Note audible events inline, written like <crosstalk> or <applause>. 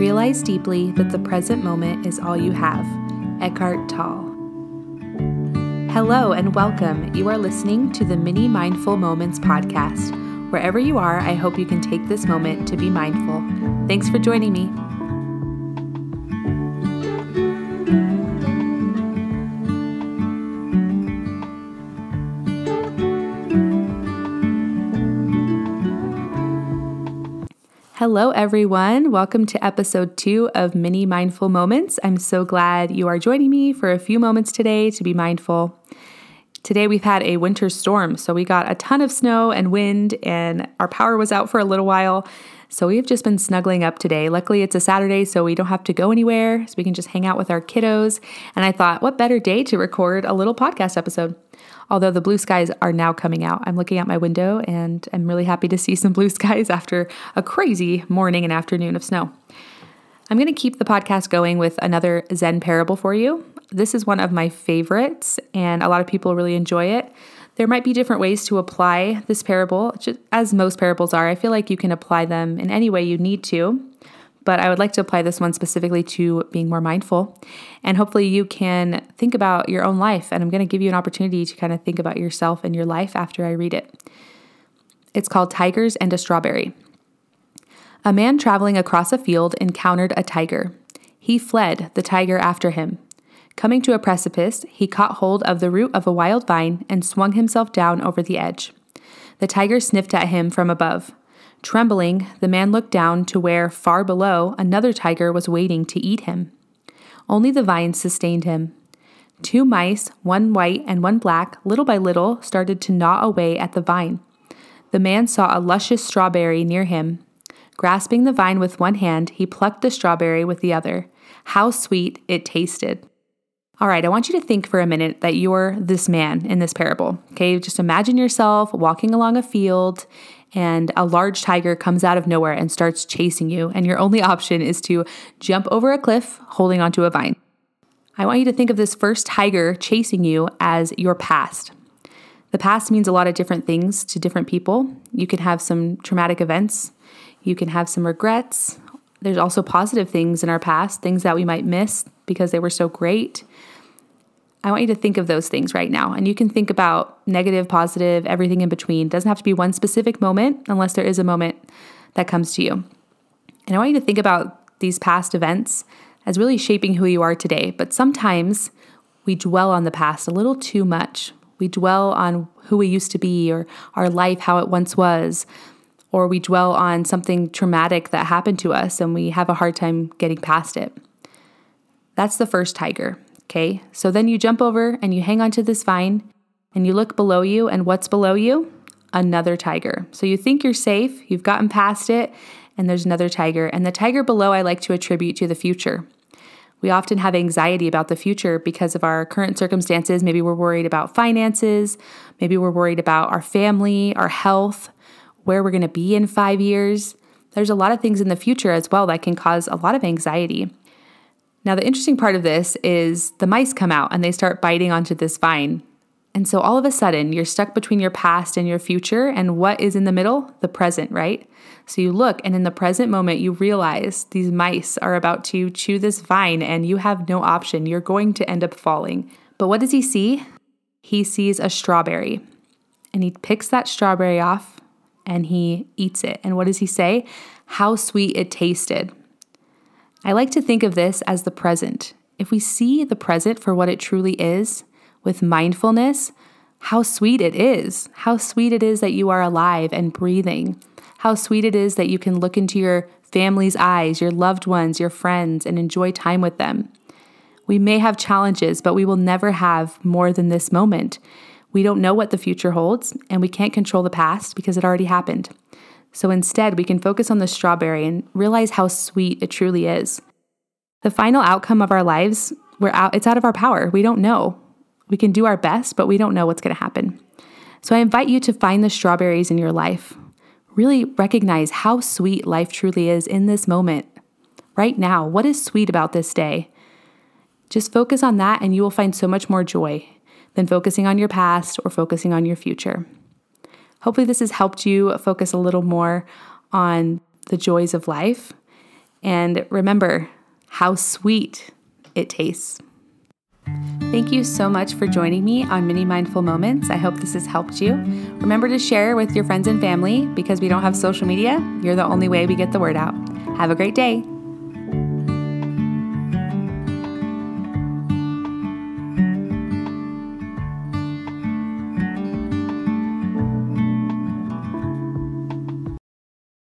Realize deeply that the present moment is all you have. Eckhart Tolle. Hello and welcome. You are listening to the Mini Mindful Moments podcast. Wherever you are, I hope you can take this moment to be mindful. Thanks for joining me. Hello, everyone. Welcome to episode two of Mini Mindful Moments. I'm so glad you are joining me for a few moments today to be mindful. Today, we've had a winter storm, so we got a ton of snow and wind, and our power was out for a little while. So, we've just been snuggling up today. Luckily, it's a Saturday, so we don't have to go anywhere, so we can just hang out with our kiddos. And I thought, what better day to record a little podcast episode? Although the blue skies are now coming out. I'm looking out my window and I'm really happy to see <laughs> some blue skies after a crazy morning and afternoon of snow. I'm going to keep the podcast going with another Zen parable for you. This is one of my favorites, and a lot of people really enjoy it. There might be different ways to apply this parable, as most parables are. I feel like you can apply them in any way you need to but I would like to apply this one specifically to being more mindful. And hopefully, you can think about your own life. And I'm going to give you an opportunity to kind of think about yourself and your life after I read it. It's called Tigers and a Strawberry. A man traveling across a field encountered a tiger. He fled, the tiger after him. Coming to a precipice, he caught hold of the root of a wild vine and swung himself down over the edge. The tiger sniffed at him from above. Trembling, the man looked down to where, far below, another tiger was waiting to eat him. Only the vine sustained him. Two mice, one white and one black, little by little started to gnaw away at the vine. The man saw a luscious strawberry near him. Grasping the vine with one hand, he plucked the strawberry with the other. How sweet it tasted. All right, I want you to think for a minute that you're this man in this parable. Okay, just imagine yourself walking along a field and a large tiger comes out of nowhere and starts chasing you, and your only option is to jump over a cliff holding onto a vine. I want you to think of this first tiger chasing you as your past. The past means a lot of different things to different people. You can have some traumatic events, you can have some regrets. There's also positive things in our past, things that we might miss because they were so great. I want you to think of those things right now. And you can think about negative, positive, everything in between. It doesn't have to be one specific moment unless there is a moment that comes to you. And I want you to think about these past events as really shaping who you are today. But sometimes we dwell on the past a little too much. We dwell on who we used to be or our life, how it once was, or we dwell on something traumatic that happened to us and we have a hard time getting past it. That's the first tiger. Okay, so then you jump over and you hang onto this vine and you look below you, and what's below you? Another tiger. So you think you're safe, you've gotten past it, and there's another tiger. And the tiger below, I like to attribute to the future. We often have anxiety about the future because of our current circumstances. Maybe we're worried about finances, maybe we're worried about our family, our health, where we're going to be in five years. There's a lot of things in the future as well that can cause a lot of anxiety. Now, the interesting part of this is the mice come out and they start biting onto this vine. And so all of a sudden, you're stuck between your past and your future. And what is in the middle? The present, right? So you look, and in the present moment, you realize these mice are about to chew this vine, and you have no option. You're going to end up falling. But what does he see? He sees a strawberry, and he picks that strawberry off and he eats it. And what does he say? How sweet it tasted. I like to think of this as the present. If we see the present for what it truly is, with mindfulness, how sweet it is. How sweet it is that you are alive and breathing. How sweet it is that you can look into your family's eyes, your loved ones, your friends, and enjoy time with them. We may have challenges, but we will never have more than this moment. We don't know what the future holds, and we can't control the past because it already happened. So instead, we can focus on the strawberry and realize how sweet it truly is. The final outcome of our lives, we're out, it's out of our power. We don't know. We can do our best, but we don't know what's going to happen. So I invite you to find the strawberries in your life. Really recognize how sweet life truly is in this moment. Right now, what is sweet about this day? Just focus on that, and you will find so much more joy than focusing on your past or focusing on your future. Hopefully, this has helped you focus a little more on the joys of life. And remember how sweet it tastes. Thank you so much for joining me on Mini Mindful Moments. I hope this has helped you. Remember to share with your friends and family because we don't have social media. You're the only way we get the word out. Have a great day.